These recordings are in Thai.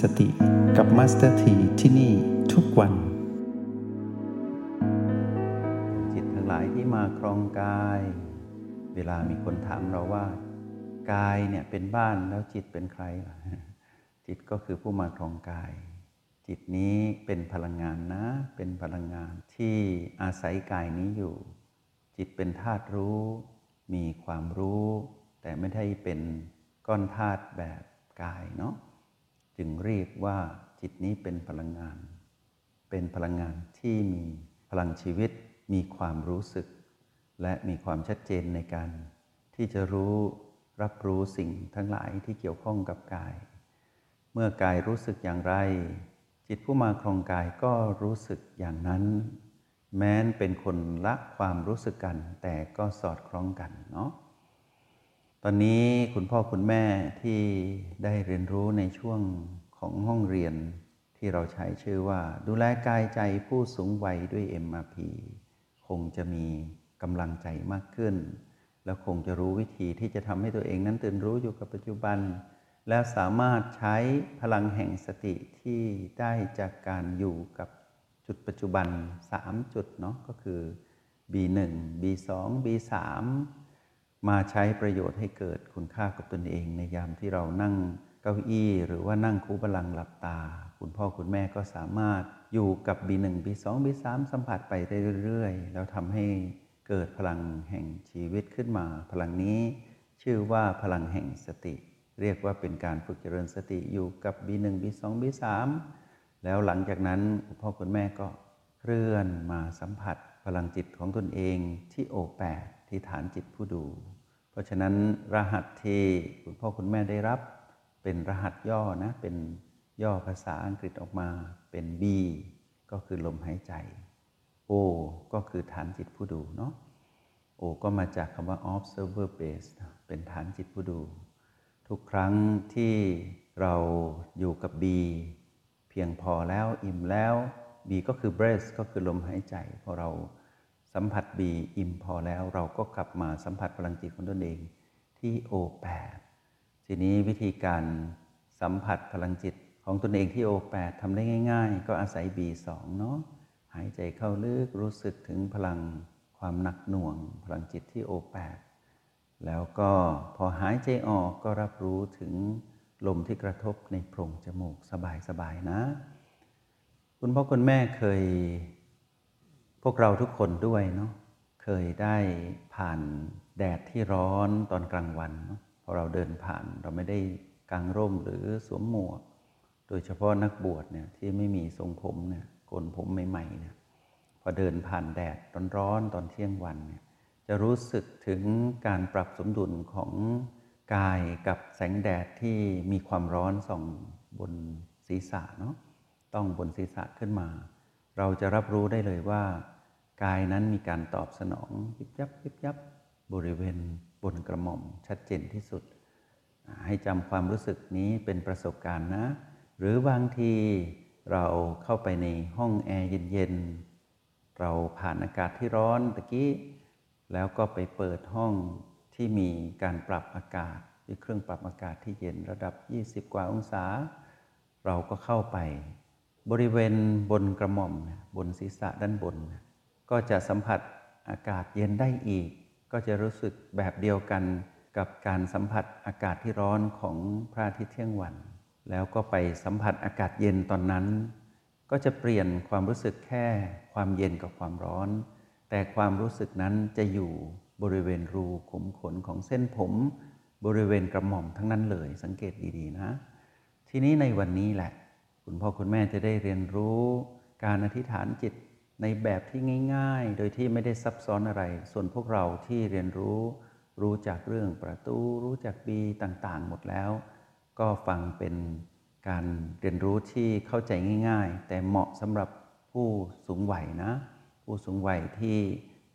สติกับมาสเตอร์ทีที่นี่ทุกวัน จิตทั้งหลายที่มาครองกาย เวลามีคนถามเราว่า กายเนี่ยเป็นบ้านแล้วจิตเป็นใครล่ะจิตก็คือผู้มาครองกาย จิตนี้เป็นพลังงานนะ เป็นพลังงานที่อาศัยกายนี้อยู่ จิตเป็นธาตุรู้ มีความรู้ แต่ไม่ได้เป็นก้อนธาตุแบบกายเนาะ จึงเรียกว่าจิตนี้เป็นพลังงาน เป็นพลังงานที่มีพลังชีวิต มีความรู้สึก และมีความชัดเจนในการ ที่จะรู้รับรู้สิ่งทั้งหลายที่เกี่ยวข้องกับกาย เมื่อกายรู้สึกอย่างไร จิตผู้มาครองกายก็รู้สึกอย่างนั้น แม้นเป็นคนละความรู้สึกกัน แต่ก็สอดคล้องกันเนาะ ตอนนี้คุณพ่อคุณแม่ที่ได้เรียนรู้ในช่วงของห้องเรียนที่เราใช้ชื่อว่า ดูแลกายใจผู้สูงวัยด้วย MRP คงจะมีกำลังใจมากขึ้น แล้วคงจะรู้วิธีที่จะทำให้ตัวเองนั้นตื่นรู้อยู่กับปัจจุบัน และสามารถใช้พลังแห่งสติที่ได้จากการอยู่กับจุดปัจจุบัน 3 จุดเนาะก็คือ B1 B2 B3 มาใช้ประโยชน์ให้เกิดคุณค่ากับตนเอง ในยามที่เรานั่งเก้าอี้ หรือว่านั่งคูบาลังหลับตา คุณพ่อคุณแม่ก็สามารถอยู่กับ B1 B2 B3 สัมผัสไปเรื่อย ๆ แล้วทำให้เกิดพลังแห่งชีวิตขึ้นมา พลังนี้ชื่อว่าพลังแห่งสติ เรียกว่าเป็นการฝึกเจริญสติอยู่กับ B1 B2 B3 แล้วหลังจากนั้นคุณพ่อคุณแม่ก็เคลื่อนมาสัมผัสพลังจิตของตนเองที่โอแปดที่ฐานจิตผู้ดู เพราะฉะนั้นรหัสที่คุณพ่อคุณแม่ได้รับ เป็นรหัสย่อนะ เป็นย่อภาษาอังกฤษออกมาเป็น B ก็คือลมหายใจ O ก็คือฐานจิตผู้ดูเนาะ O ก็มาจากคำว่า observer base เป็นฐานจิตผู้ดู ทุกครั้งที่เราอยู่กับ B เพียงพอแล้วอิ่มแล้ว B ก็คือ breath ก็คือลมหายใจพอเรา สัมผัส B อิ่มพอแล้วเราก็กลับมาสัมผัสพลังจิตของตนเองที่ O8 ทีนี้วิธีการสัมผัสพลังจิตของตนเองที่ O8 ทำได้ง่าย ๆ ก็อาศัย B2 เนาะหายใจเข้าลึกรู้สึกถึงพลังความหนักหน่วง พลังจิตที่ O8 แล้วก็พอหายใจออกก็รับรู้ถึงลมที่กระทบในโพรงจมูกสบายๆนะ คุณพ่อคุณแม่เคย พวกเราทุกคนด้วยเนาะเคยได้ผ่านแดดที่ร้อนตอนกลางวันเนาะพอเราเดินผ่านเราไม่ได้กางร่มหรือสวมหมวก โดยเฉพาะนักบวชเนี่ยที่ไม่มีทรงผมเนี่ยโกนผมใหม่ๆเนี่ยพอเดินผ่านแดดร้อนๆตอนเที่ยงวันเนี่ยจะรู้สึกถึงการปรับสมดุลของกายกับแสงแดดที่มีความร้อนส่องบนศีรษะเนาะต้องบนศีรษะขึ้นมา เราจะรับรู้ได้เลยว่า กายนั้นมีการตอบสนองยิบยับยิบยับบริเวณบนกระหม่อมชัดเจนที่สุด ให้จำความรู้สึกนี้เป็นประสบการณ์นะ หรือบางทีเราเข้าไปในห้องแอร์เย็นๆ เราผ่านอากาศที่ร้อนตะกี้ แล้วก็ไปเปิดห้องที่มีการปรับอากาศด้วยเครื่องปรับอากาศที่เย็นระดับ 20 กว่าองศา เราก็เข้าไป บริเวณบนกระหม่อมบนศีรษะด้านบน ก็จะสัมผัสอากาศเย็นได้อีก ก็จะรู้สึกแบบเดียวกันกับการสัมผัสอากาศที่ร้อนของพระอาทิตย์เที่ยงวัน แล้วก็ไปสัมผัสอากาศเย็นตอนนั้น ก็จะเปลี่ยนความรู้สึกแค่ความเย็นกับความร้อน แต่ความรู้สึกนั้นจะอยู่บริเวณรูขุมขนของเส้นผม บริเวณกระหม่อมทั้งนั้นเลย สังเกตดีๆนะ ทีนี้ในวันนี้แหละ คุณพ่อคุณแม่จะได้เรียนรู้การอธิษฐานจิต ในแบบที่ง่าย ๆ โดยที่ไม่ได้ซับซ้อนอะไร ส่วนพวกเราที่เรียนรู้ รู้จากเรื่องประตู รู้จักบีต่างๆ หมดแล้ว ก็ฟังเป็นการเรียนรู้ที่เข้าใจง่าย ๆ แต่เหมาะสำหรับผู้สูงวัยนะ ผู้สูงวัยที่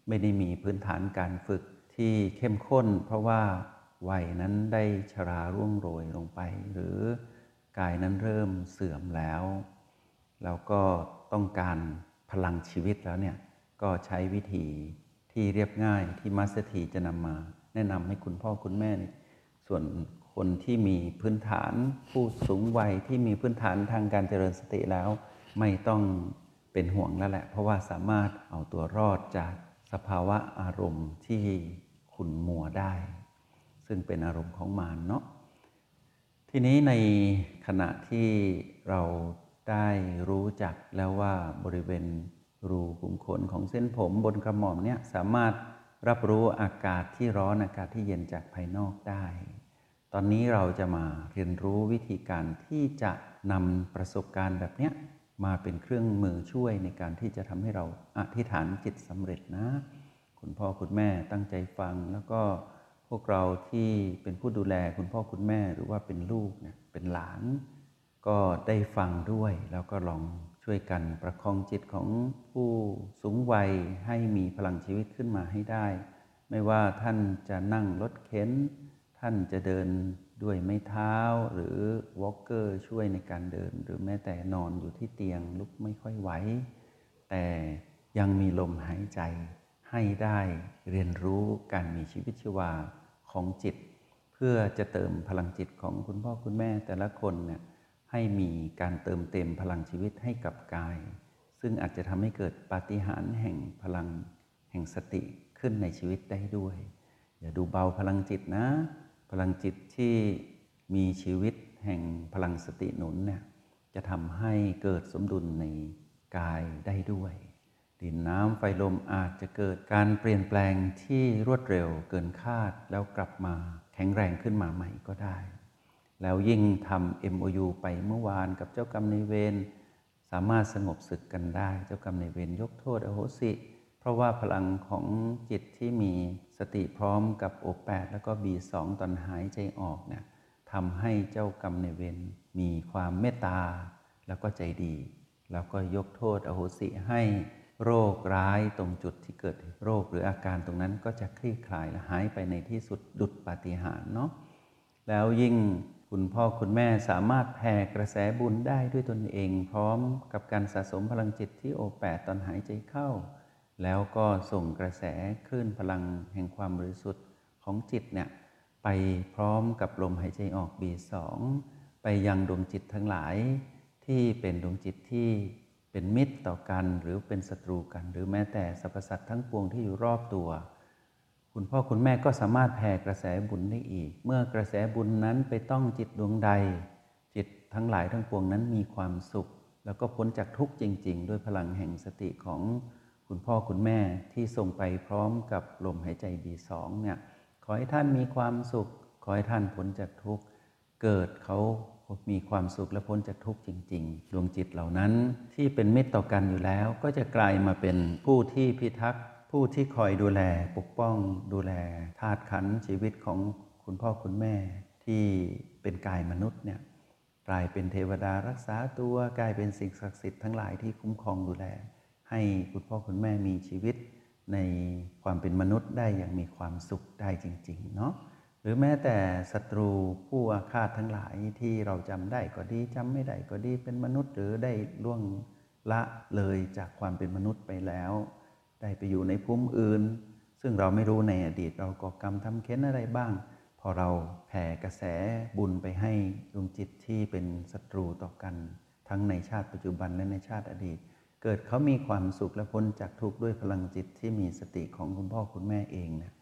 ไม่ได้มีพื้นฐานการฝึกที่เข้มข้น เพราะว่าวัยนั้นได้ชราร่วงโรยลงไป หรือกายนั้นเริ่มเสื่อมแล้ว แล้วก็ต้องการ พลังชีวิตแล้วเนี่ยก็ใช้วิธีที่เรียบง่ายที่มัสเถีจะนำมา แนะนำให้คุณพ่อคุณแม่ ส่วนคนที่มีพื้นฐานผู้สูงวัยที่มีพื้นฐานทางการเจริญสติแล้ว ไม่ต้องเป็นห่วงแล้วแหละ เพราะว่าสามารถเอาตัวรอดจากสภาวะอารมณ์ที่ขุนมัวได้ ซึ่งเป็นอารมณ์ของมารเนาะทีนี้ในขณะที่เรา ได้รู้จักแล้วว่าบริเวณรูขุมขนของเส้นผมบนกระหม่อมเนี่ยสามารถรับรู้อากาศที่ร้อนอากาศที่เย็นจากภายนอกได้ ตอนนี้เราจะมาเรียนรู้วิธีการที่จะนำประสบการณ์แบบเนี้ยมาเป็นเครื่องมือช่วยในการที่จะทำให้เราอธิษฐานจิตสำเร็จนะ คุณพ่อคุณแม่ตั้งใจฟังแล้วก็พวกเราที่เป็นผู้ดูแลคุณพ่อคุณแม่หรือว่าเป็นลูกเนี่ยเป็นหลาน ก็ได้ฟังด้วย แล้วก็ลองช่วยกันประคองจิตของผู้สูงวัยให้มีพลังชีวิตขึ้นมาให้ได้ ไม่ว่าท่านจะนั่งรถเข็น ท่านจะเดินด้วยไม้เท้าหรือ walker ช่วยในการเดิน หรือแม้แต่นอนอยู่ที่เตียงลุกไม่ค่อยไหว แต่ยังมีลมหายใจให้ได้เรียนรู้การมีชีวิตชีวาของจิต เพื่อจะเติมพลังจิตของคุณพ่อคุณแม่แต่ละคนเนี่ย ให้มีการเติมเต็มพลังชีวิตให้กับกาย ซึ่งอาจจะทำให้เกิดปาฏิหาริย์แห่งพลังแห่งสติขึ้นในชีวิตได้ด้วย อย่าดูเบาพลังจิตนะ พลังจิตที่มีชีวิตแห่งพลังสติหนุนเนี่ยจะทำให้เกิดสมดุลในกายได้ด้วยดินน้ำไฟลมอาจจะเกิดการเปลี่ยนแปลงที่รวดเร็วเกินคาดแล้วกลับมาแข็งแรงขึ้นมาใหม่ก็ได้ แล้วยิ่งทำ MOU ไปเมื่อวานกับเจ้ากรรมในเวรสามารถสงบศึกกันได้ เจ้ากรรมในเวรยกโทษอโหสิ เพราะว่าพลังของจิตที่มีสติพร้อมกับโอแปดแล้วก็บีสองตอนหายใจออกเนี่ยทำให้เจ้ากรรมในเวรมีความเมตตาแล้วก็ใจดี แล้วก็ยกโทษอโหสิให้โรคร้ายตรงจุดที่เกิดโรคหรืออาการตรงนั้นก็จะคลี่คลายและหายไปในที่สุดดุดปาฏิหาริย์เนาะแล้วยิ่ง คุณพ่อคุณแม่สามารถแผ่กระแสบุญได้ด้วยตนเอง พร้อมกับการสะสมพลังจิตที่โอแปดตอนหายใจเข้า แล้วก็ส่งกระแสคลื่นพลังแห่งความบริสุทธิ์ของจิตเนี่ยไปพร้อมกับลมหายใจออกบีสองไปยังดวงจิตทั้งหลาย ที่เป็นดวงจิตที่เป็นมิตรต่อกัน หรือเป็นศัตรูกัน หรือแม้แต่สรรพสัตว์ทั้งปวงที่อยู่รอบตัว คุณพ่อคุณแม่ก็สามารถแผ่กระแสบุญได้อีก เมื่อกระแสบุญนั้นไปต้องจิตดวงใด จิตทั้งหลายทั้งปวงนั้นมีความสุข แล้วก็พ้นจากทุกข์จริง ๆ ด้วยพลังแห่งสติของคุณพ่อคุณแม่ที่ส่งไปพร้อมกับลมหายใจบีสองเนี่ยขอให้ท่านมีความสุข ขอให้ท่านพ้นจากทุกข์เกิดเขามีความสุขและพ้นจากทุกข์จริง ๆ ดวงจิตเหล่านั้นที่เป็นมิตรต่อกันอยู่แล้ว ก็จะกลายมาเป็นผู้ที่พิทักษ์ ผู้ที่คอยดูแลปกป้องดูแลธาตุขันธ์ชีวิตของคุณพ่อคุณแม่ที่เป็นกายมนุษย์เนี่ยกลายเป็นเทวดารักษาตัวกลายเป็นสิ่งศักดิ์สิทธิ์ทั้งหลายที่คุ้มครองดูแล ให้คุณพ่อคุณแม่มีชีวิตในความเป็นมนุษย์ได้อย่างมีความสุขได้จริงๆเนาะหรือแม้แต่ศัตรูผู้อาฆาตทั้งหลายที่เราจำได้ก็ดีจำไม่ได้ก็ดีเป็นมนุษย์ หรือได้ล่วงละเลยจากความเป็นมนุษย์ไปแล้ว ได้ไปอยู่ในภูมิอื่น ซึ่งเราไม่รู้ในอดีตเราก่อกรรมทำเค้นอะไรบ้าง พอเราแผ่กระแสบุญไปให้ดวงจิตที่เป็นศัตรูต่อกัน ทั้งในชาติปัจจุบันและในชาติอดีต เกิดเขามีความสุขและพ้นจากทุกข์ด้วยพลังจิตที่มีสติของคุณพ่อคุณแม่เองเนี่ย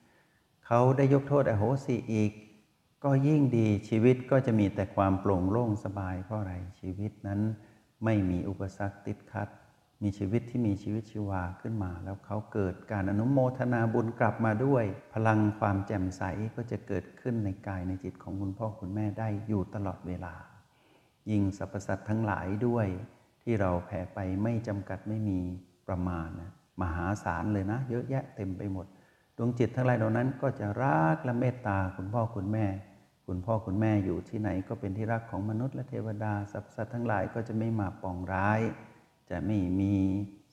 เขาได้ยกโทษอโหสิอีก ก็ยิ่งดีชีวิตก็จะมีแต่ความโปร่งโล่งสบายเพราะอะไรชีวิตนั้นไม่มีอุปสรรคติดขัด มีชีวิตที่มีชีวิตชีวาขึ้นมา แล้วเขาเกิดการอนุโมทนาบุญกลับมาด้วย พลังความแจ่มใสก็จะเกิดขึ้นในกายในจิตของคุณพ่อคุณแม่ได้อยู่ตลอดเวลา ยิ่งสรรพสัตว์ทั้งหลายด้วย ที่เราแผ่ไปไม่จำกัดไม่มีประมาณนะมหาศาลเลยนะ เยอะแยะเต็มไปหมดดวงจิตทั้งหลายเหล่านั้นก็จะรักและเมตตาคุณพ่อคุณแม่ คุณพ่อคุณแม่อยู่ที่ไหนก็เป็นที่รักของมนุษย์และเทวดาสรรพสัตว์ทั้งหลายก็จะไม่มาปองร้าย จะไม่มี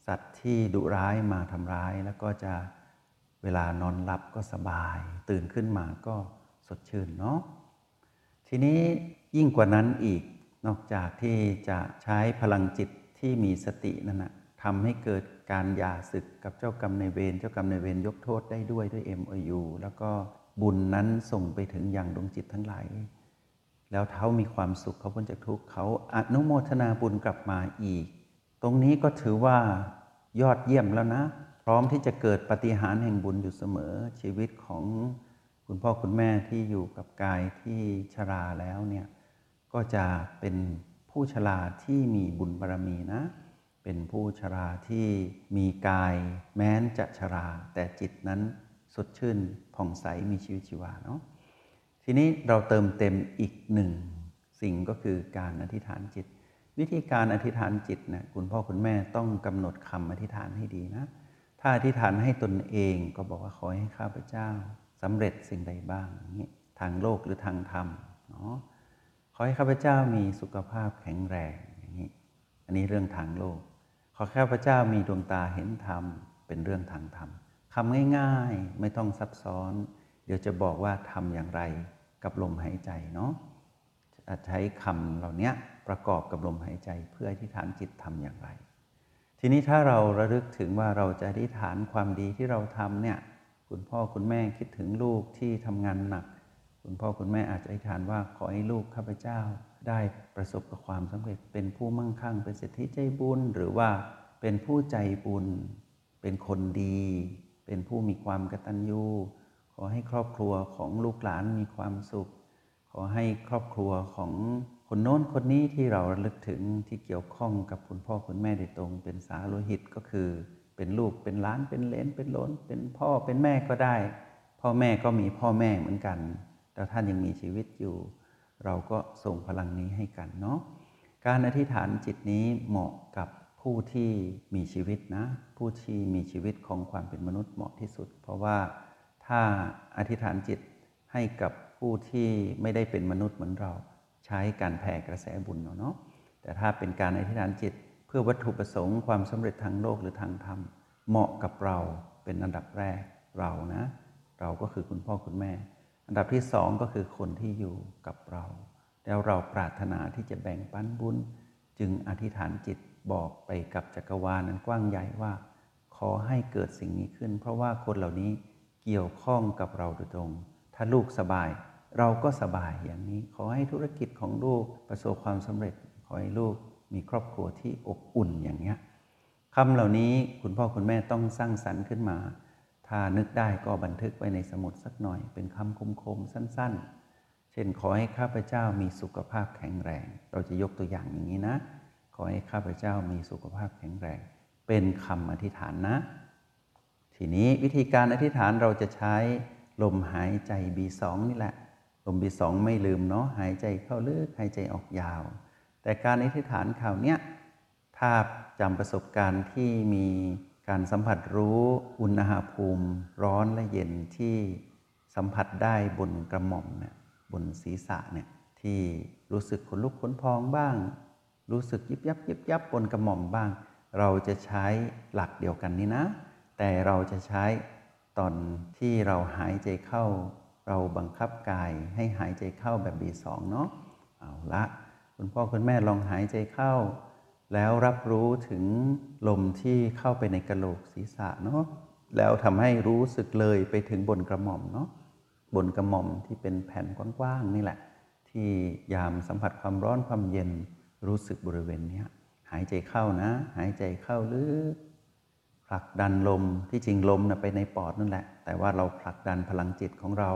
สัตว์ที่ดุร้ายมาทำร้าย แล้วก็จะเวลานอนหลับก็สบาย ตื่นขึ้นมาก็สดชื่นเนาะทีนี้ยิ่งกว่านั้นอีกนอกจากที่จะใช้พลังจิตที่มีสตินั่นนะทำให้เกิดการหย่าศึกกับเจ้ากรรมในเวรเจ้ากรรมในเวรยกโทษได้ด้วยด้วย MOU แล้วก็บุญนั้นส่งไปถึงอยังดวงจิตทั้งหลาย แล้วเขามีความสุขเขาพ้นจากทุกข์เขาอนุโมทนาบุญกลับมาอีก ตรงนี้ก็ถือว่ายอดเยี่ยมแล้วนะ พร้อมที่จะเกิดปฏิหารแห่งบุญอยู่เสมอชีวิตของคุณพ่อคุณแม่ที่อยู่กับกายที่ชราแล้วเนี่ยก็จะเป็นผู้ชราที่มีบุญบารรมีนะ เป็นผู้ชราที่มีกายแม้นจะชรา แต่จิตนั้นสดชื่นผ่องใสมีชีวิตชีวาเนาะทีนี้เราเติมเต็มอีกหนึ่งสิ่งก็คือการอธิษฐานจิต วิธีการอธิษฐานจิตนะคุณพ่อคุณแม่ต้องกำหนดคำอธิษฐานให้ดีนะ ถ้าอธิษฐานให้ตนเองก็บอกว่าขอให้ข้าพเจ้าสำเร็จสิ่งใดบ้างนี้ทางโลกหรือทางธรรมเนาะขอให้ข้าพเจ้ามีสุขภาพแข็งแรงอย่างนี้ อันนี้เรื่องทางโลก ขอข้าพเจ้ามีดวงตาเห็นธรรม เป็นเรื่องทางธรรมคำง่ายๆไม่ต้องซับซ้อน เดี๋ยวจะบอกว่าทำอย่างไรกับลมหายใจเนาะจะใช้คำเหล่านี้ ประกอบกับลมหายใจเพื่ออธิษฐานจิตทำอย่างไร ทีนี้ถ้าเราระลึกถึงว่าเราจะอธิษฐานความดีที่เราทำเนี่ยคุณพ่อคุณแม่คิดถึงลูกที่ทำงานหนัก คุณพ่อคุณแม่อาจจะอธิษฐานว่าขอให้ลูกข้าพเจ้า ได้ประสบกับความสำเร็จเป็นผู้มั่งคั่ง เป็นเศรษฐีใจบุญ หรือว่าเป็นผู้ใจบุญ เป็นคนดี เป็นผู้มีความกตัญญูขอให้ครอบครัวของลูกหลานมีความสุข ขอให้ครอบครัวของ คนโน้นคนนี้ที่เราระลึกถึงที่เกี่ยวข้องกับคุณพ่อคุณแม่โดยตรง เป็นสาโลหิตก็คือ เป็นลูกเป็นล้านเป็นเลนเป็นล้น เป็นพ่อเป็นแม่ก็ได้ พ่อแม่ก็มีพ่อแม่เหมือนกันแต่ท่านยังมีชีวิตอยู่ เราก็ส่งพลังนี้ให้กันเนาะการอธิษฐานจิตนี้เหมาะกับผู้ที่มีชีวิตนะ ผู้ที่มีชีวิตของความเป็นมนุษย์เหมาะที่สุด เพราะว่าถ้าอธิษฐานจิตให้กับผู้ที่ไม่ได้เป็นมนุษย์เหมือนเรา ใช้การแผ่กระแสบุญเนาะแต่ถ้าเป็นการอธิษฐานจิตเพื่อวัตถุประสงค์ความสำเร็จทางโลกหรือทางธรรม เหมาะกับเราเป็นอันดับแรกเรานะ เราก็คือคุณพ่อคุณแม่ อันดับที่สองก็คือคนที่อยู่กับเรา แล้วเราปรารถนาที่จะแบ่งปันบุญ จึงอธิษฐานจิตบอกไปกับจักรวาลนั้นกว้างใหญ่ว่า ขอให้เกิดสิ่งนี้ขึ้น เพราะว่าคนเหล่านี้เกี่ยวข้องกับเราโดยตรง ถ้าลูกสบาย เราก็สบายอย่างนี้ ขอให้ธุรกิจของลูกประสบความสำเร็จ ขอให้ลูกมีครอบครัวที่อบอุ่นอย่างนี้คำเหล่านี้คุณพ่อคุณแม่ต้องสร้างสรรค์ขึ้นมา ถ้านึกได้ก็บันทึกไว้ในสมุดสักหน่อย เป็นคำคมๆสั้น ๆ เช่นขอให้ข้าพเจ้ามีสุขภาพแข็งแรง เราจะยกตัวอย่างอย่างนี้นะ ขอให้ข้าพเจ้ามีสุขภาพแข็งแรง เป็นคำอธิษฐานนะ ทีนี้วิธีการอธิษฐานเราจะใช้ลมหายใจ B2 นี่แหละ ลม B2 ไม่ลืมเนาะหายใจเข้าลึกหายใจออกยาว แต่การอธิษฐานข่าวเนี้ยถ้าจำประสบการณ์ที่มีการสัมผัสรู้อุณหภูมิร้อนและเย็นที่สัมผัสได้บนกระหม่อมเนี่ยบนศีรษะเนี่ยที่รู้สึกขนลุกขนพองบ้าง รู้สึกยิบยับยิบยับบนกระหม่อมบ้าง เราจะใช้หลักเดียวกันนี้นะ แต่เราจะใช้ตอนที่เราหายใจเข้า เราบังคับกายให้หายใจเข้าแบบบีสองเนาะเอาละคุณพ่อคุณแม่ลองหายใจเข้า แล้วรับรู้ถึงลมที่เข้าไปในกระโหลกศีรษะเนาะแล้วทำให้รู้สึกเลยไปถึงบนกระหม่อมเนาะบนกระหม่อมที่เป็นแผ่นกว้างๆนี่แหละ ที่ยามสัมผัสความร้อนความเย็นรู้สึกบริเวณนี้หายใจเข้านะ หายใจเข้าลึกผลักดันลมที่จริงลมนะไปในปอดนั่นแหละ แต่ว่าเราผลักดันพลังจิตของเรา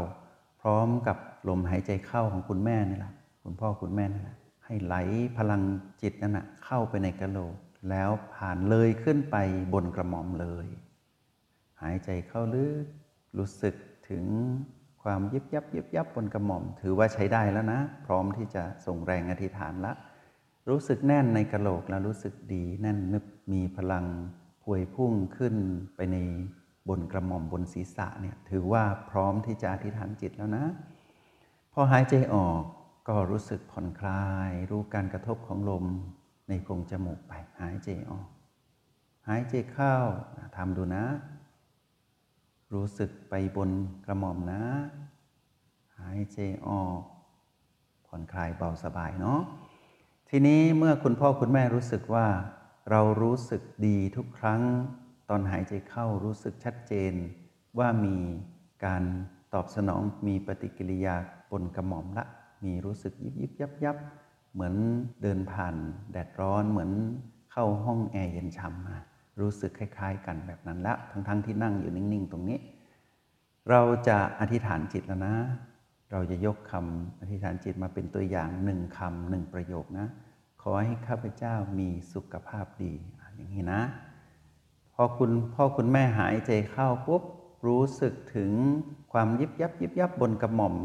พร้อมกับลมหายใจเข้าของคุณแม่นี่แหละคุณพ่อคุณแม่นี่แหละให้ไหลพลังจิตนั่นนะเข้าไปในกระโหลก แล้วผ่านเลยขึ้นไปบนกระหม่อมเลย หายใจเข้าลึกรู้สึกถึงความยิบยับยิบยับบนกระหม่อม ถือว่าใช้ได้แล้วนะ พร้อมที่จะส่งแรงอธิษฐานละ รู้สึกแน่นในกระโหลกแล้วรู้สึกดีแน่นนึกมีพลังพวยพุ่งขึ้นไปใน บนกระหม่อมบนศีรษะเนี่ยถือว่าพร้อมที่จะอธิษฐานจิตแล้วนะ พอหายใจออกก็รู้สึกผ่อนคลาย รู้การกระทบของลมในโพรงจมูกไปหายใจออก หายใจเข้าทำดูนะ รู้สึกไปบนกระหม่อมนะ หายใจออก ผ่อนคลายเบาสบายเนาะทีนี้เมื่อคุณพ่อคุณแม่รู้สึกว่า เรารู้สึกดีทุกครั้ง ตอนหายใจเข้ารู้สึกชัดเจน ว่ามีการตอบสนองมีปฏิกิริยาบนกระหม่อมละ มีรู้สึกยิบยิบยับยับเหมือนเดินผ่านแดดร้อนเหมือนเข้าห้องแอร์เย็นฉ่ำมารู้สึกคล้าย ๆ กันแบบนั้นละทั้งๆทที่นั่งอยู่นิ่งๆ ตรงนี้ เราจะอธิษฐานจิตแล้วนะ เราจะยกคำอธิษฐานจิตมาเป็นตัวอย่างหนึ่งคำหนึ่งประโยคนะ ขอให้ข้าพเจ้ามีสุขภาพดีอย่างนี้นะ พอคุณพ่อคุณแม่หายใจเข้าปุ๊บรู้สึกถึงความยิบยับยิบยับบนกระหม่อม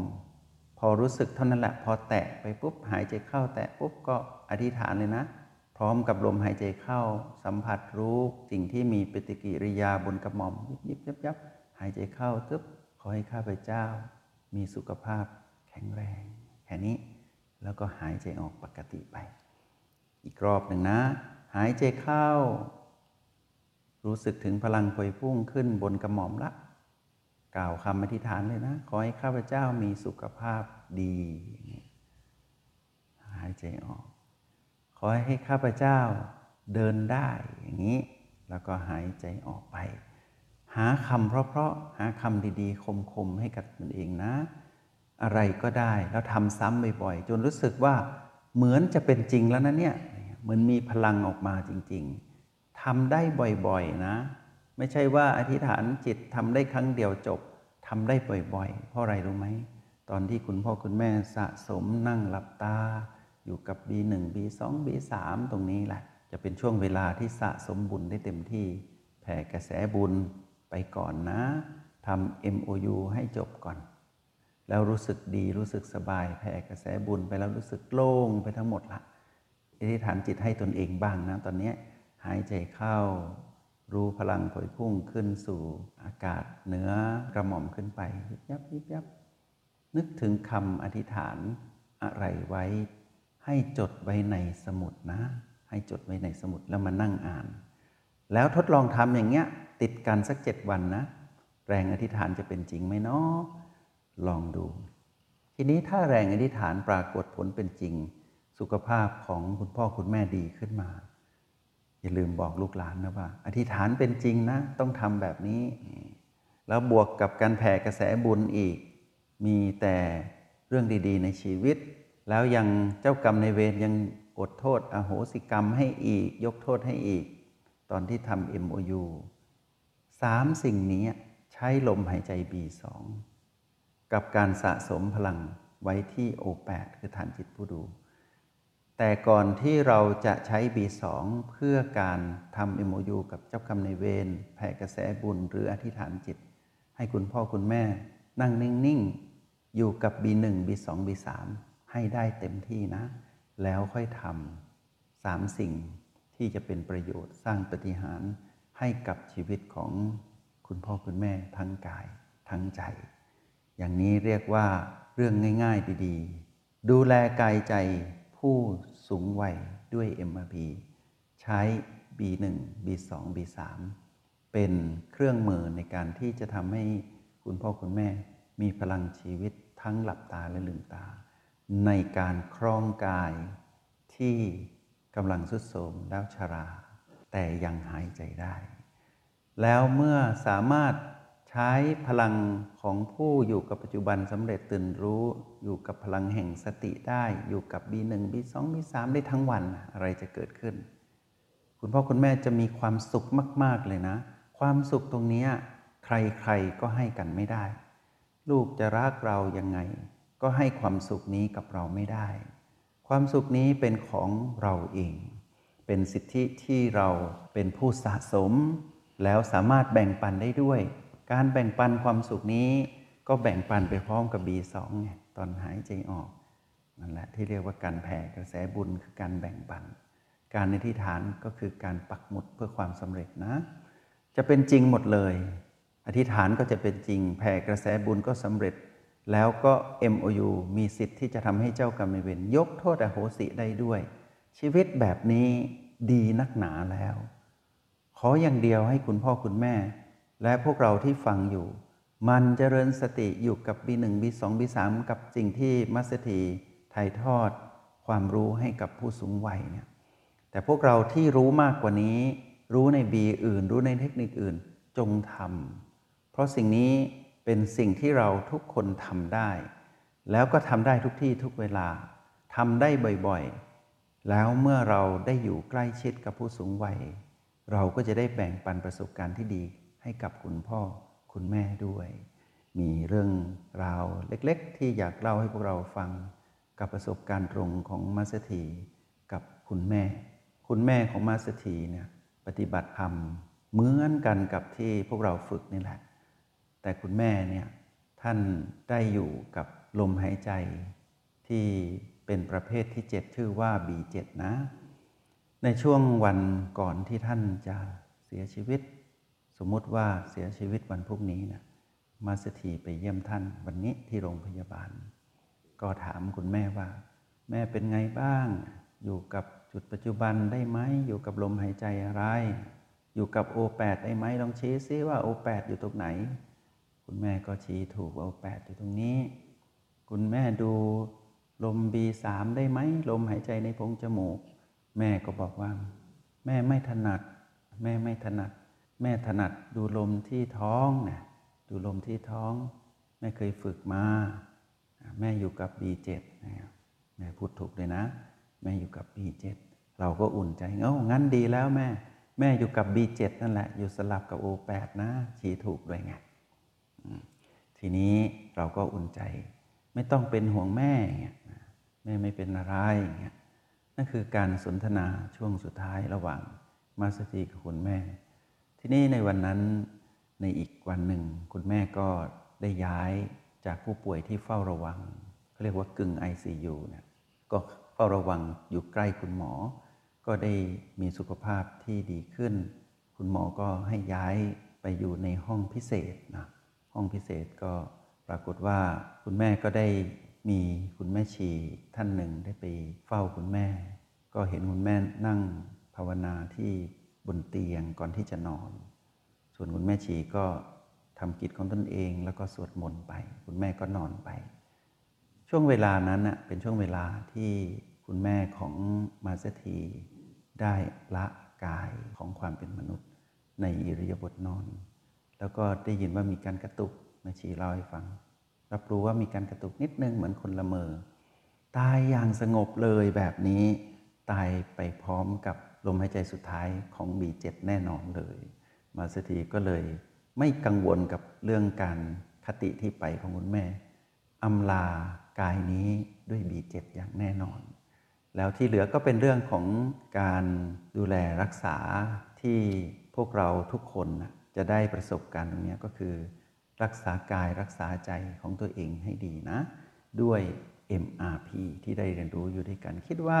พอรู้สึกเท่านั้นแหละ พอแตะไปปุ๊บหายใจเข้า แตะปุ๊บก็อธิษฐานเลยนะ พร้อมกับลมหายใจเข้า สัมผัสรู้สิ่งที่มีปฏิกิริยาบนกระหม่อม ยิบยิบยับยับหายใจเข้าตึ๊บขอให้ข้าพเจ้า มีสุขภาพแข็งแรงแค่นี้แล้วก็หายใจออกปกติไป อีกรอบหนึ่งนะ หายใจเข้า รู้สึกถึงพลังพวยพุ่งขึ้นบนกระหม่อมละ กล่าวคำอธิษฐานเลยนะ ขอให้ข้าพเจ้ามีสุขภาพดีหายใจออก ขอให้ข้าพเจ้าเดินได้อย่างนี้ แล้วก็หายใจออกไป หาคำเพราะๆหาคำดีๆ คมๆ ให้กับตนเองนะ อะไรก็ได้ แล้วทำซ้ำบ่อยๆ จนรู้สึกว่าเหมือนจะเป็นจริงแล้วนะเนี่ย เหมือนมีพลังออกมาจริง ๆ ทำได้บ่อยๆนะ ไม่ใช่ว่าอธิษฐานจิตทำได้ครั้งเดียวจบทำได้บ่อยๆ เพราะอะไรรู้ไหม ตอนที่คุณพ่อคุณแม่สะสมนั่งหลับตา อยู่กับ B1 B2 B3 ตรงนี้แหละ จะเป็นช่วงเวลาที่สะสมบุญได้เต็มที่ แผ่กระแสบุญไปก่อนนะทำ MOU ให้จบก่อน แล้วรู้สึกดีรู้สึกสบาย แผ่กระแสบุญไปแล้วรู้สึกโล่งไปทั้งหมดละอธิษฐานจิตให้ตนเองบ้างนะตอนนี้ หายใจเข้า รู้พลังผยพุ่งขึ้นสู่อากาศเหนือกระหม่อมขึ้นไปยิบยับยิบยับ นึกถึงคำอธิษฐานอะไรไว้ ให้จดไว้ในสมุดนะ ให้จดไว้ในสมุดแล้วมานั่งอ่าน แล้วทดลองทำอย่างเงี้ย ติดกันสักเจ็ดวันนะ แรงอธิษฐานจะเป็นจริงไหมเนาะลองดู ทีนี้ถ้าแรงอธิษฐานปรากฏผลเป็นจริง สุขภาพของคุณพ่อคุณแม่ดีขึ้นมา อย่าลืมบอกลูกหลานนะว่า อธิษฐานเป็นจริงนะ ต้องทำแบบนี้ แล้วบวกกับการแผ่กระแสบุญอีก มีแต่เรื่องดีๆ ในชีวิต แล้วยังเจ้ากรรมในเวรยังอดโทษอโหสิกรรมให้อีก ยกโทษให้อีก ตอนที่ทำ MOU สามสิ่งนี้ใช้ลมหายใจ B2 กับการสะสมพลังไว้ที่ O8 คือฐานจิตผู้ดู แต่ก่อนที่เราจะใช้ B2 เพื่อการทำ MOU กับเจ้ากรรมในเวรแผ่กระแสบุญหรืออธิษฐานจิต ให้คุณพ่อคุณแม่ นั่งนิ่ง ๆ อยู่กับ B1 B2 B3 ให้ได้เต็มที่นะ แล้วค่อยทำสามสิ่งที่จะเป็นประโยชน์สร้างปฏิหารให้กับชีวิตของคุณพ่อคุณแม่ทั้งกายทั้งใจ อย่างนี้เรียกว่าเรื่องง่าย ๆ ดี ๆ ดูแลกายใจ ผู้สูงวัยด้วย MRP ใช้ B1 B2 B3 เป็นเครื่องมือในการที่จะทำให้คุณพ่อคุณแม่ มีพลังชีวิตทั้งหลับตาและลืมตา ในการครองกายที่กำลังสุดโทมแล้วชรา แต่ยังหายใจได้ แล้วเมื่อสามารถ ช้พลังของผู้อยู่กับปัจจุบันสำเร็จตื่นรู้ อยู่กับพลังแห่งสติได้ อยู่กับ B1 B2 B3 ได้ทั้งวันอะไรจะเกิดขึ้น คุณพ่อคุณแม่จะมีความสุขมาก ๆ เลยนะ ความสุขตรงนี้ใครๆก็ให้กันไม่ได้ ลูกจะรักเรายังไง ก็ให้ความสุขนี้กับเราไม่ได้ ความสุขนี้เป็นของเราเอง เป็นสิทธิที่เราเป็นผู้สะสม แล้วสามารถแบ่งปันได้ด้วย การแบ่งปันความสุขนี้ ก็แบ่งปันไปพร้อมกับ B2 ไงตอนหายใจออกนั่นแหละที่เรียกว่าการแผ่กระแสบุญคือการแบ่งปัน การอธิษฐานก็คือการปักหมุดเพื่อความสำเร็จนะ จะเป็นจริงหมดเลย อธิษฐานก็จะเป็นจริง แผ่กระแสบุญก็สำเร็จ แล้วก็ MOU มีสิทธิ์ที่จะทำให้เจ้ากรรมนายเวรยกโทษอโหสิได้ด้วย ชีวิตแบบนี้ดีนักหนาแล้ว ขออย่างเดียวให้คุณพ่อคุณแม่ และพวกเราที่ฟังอยู่ มันเจริญสติอยู่กับ B1 B2 B3 กับสิ่งที่มัสถีถ่ายทอดความรู้ให้กับผู้สูงวัยเนี่ยแต่พวกเราที่รู้มากกว่านี้ รู้ในบีอื่น รู้ในเทคนิคอื่นจงทำเพราะสิ่งนี้เป็นสิ่งที่เราทุกคนทำได้ แล้วก็ทำได้ทุกที่ทุกเวลาทำได้บ่อยๆ แล้วเมื่อเราได้อยู่ใกล้ชิดกับผู้สูงวัย เราก็จะได้แบ่งปันประสบการณ์ที่ดี ให้กับคุณพ่อคุณแม่ด้วย มีเรื่องราวเล็กๆ ที่อยากเล่าให้พวกเราฟังกับประสบการณ์ตรงของมาสถีกับคุณแม่ คุณแม่ของมาสถีเนี่ยปฏิบัติธรรมเหมือนกันกับที่พวกเราฝึกนี่แหละ แต่คุณแม่เนี่ยท่านได้อยู่กับลมหายใจที่เป็นประเภทที่ 7 ชื่อว่า B7 นะ ในช่วงวันก่อนที่ท่านจะเสียชีวิต มมุติว่าเสียชีวิตวันพรุ่งนี้นะมาสถีไปเยี่ยมท่านวันนี้ที่โรงพยาบาล ก็ถามคุณแม่ว่า แม่เป็นไงบ้าง อยู่กับจุดปัจจุบันได้ไหมอยู่กับลมหายใจอะไร อยู่กับโอแปดได้ไหมลองชี้ซิว่าโอแปดอยู่ตรงไหน คุณแม่ก็ชี้ถูกโอแปดอยู่ตรงนี้ คุณแม่ดูลม B3 ได้ไหมลมหายใจในโพรงจมูก แม่ก็บอกว่า แม่ไม่ถนัด แม่ไม่ถนัด แม่ถนัดดูลมที่ท้องนะดูลมที่ท้อง แม่เคยฝึกมา แม่อยู่กับ B7 นะครับแม่พูดถูกเลยนะ แม่อยู่กับ B7 เราก็อุ่นใจเอ้างั้นดีแล้วแม่ แม่อยู่กับ B7 นั่นแหละ อยู่สลับกับ O8 นะชี้ถูกด้วยไงทีนี้เราก็อุ่นใจ ไม่ต้องเป็นห่วงแม่เงี้ยแม่ไม่เป็นอะไรอย่างนั่นคือการสนทนาช่วงสุดท้ายระหว่างมาสตีกับคุณแม่ ทีนี้ในวันนั้นในอีกวันหนึ่ง คุณแม่ก็ได้ย้ายจากผู้ป่วยที่เฝ้าระวังเขาเรียกว่ากึ่ง ICU เนี่ยก็เฝ้าระวังอยู่ใกล้คุณหมอ ก็ได้มีสุขภาพที่ดีขึ้น คุณหมอก็ให้ย้ายไปอยู่ในห้องพิเศษนะห้องพิเศษก็ปรากฏว่าคุณแม่ก็ได้มีคุณแม่ชีท่านหนึ่งได้ไปเฝ้าคุณแม่ ก็เห็นคุณแม่นั่งภาวนาที่ บนเตียงก่อนที่จะนอน ส่วนคุณแม่ชีก็ทำกิจของตนเองแล้วก็สวดมนต์ไป คุณแม่ก็นอนไป ช่วงเวลานั้นเป็นช่วงเวลาที่คุณแม่ของมาเสถีได้ละกายของความเป็นมนุษย์ ในอิริยาบถนอน แล้วก็ได้ยินว่ามีการกระตุกแม่ชีเล่าให้ฟัง รับรู้ว่ามีการกระตุกนิดนึงเหมือนคนละเมอตายอย่างสงบเลยแบบนี้ ตายไปพร้อมกับ ลมหายใจสุดท้ายของ B7 แน่นอนเลย มาสถีก็เลยไม่กังวลกับเรื่องการคติที่ไปของคุณแม่อำลากายนี้ด้วย B7 อย่างแน่นอน แล้วที่เหลือก็เป็นเรื่องของการดูแลรักษาที่พวกเราทุกคนจะได้ประสบการณ์ตรงนี้ก็คือ รักษากายรักษาใจของตัวเองให้ดีนะ ด้วย MRP ที่ได้เรียนรู้อยู่ด้วยกัน คิดว่า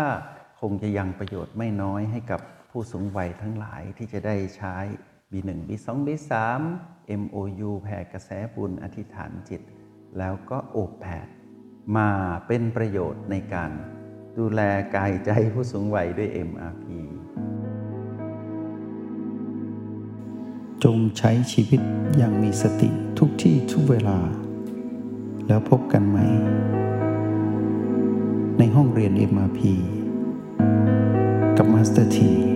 งจะยังประโยชน์ไม่น้อยให้กับผู้สูงวัยทั้งหลายที่จะได้ใช้ B1 B2 B3 MOU แผ่กระแสบุญอธิษฐานจิต แล้วก็โอแพดมาเป็นประโยชน์ในการดูแลกายใจผู้สูงวัยด้วย MRP จงใช้ชีวิตอย่างมีสติทุกที่ทุกเวลา แล้วพบกันไหม ในห้องเรียน MRP กับมาสเตอร์ที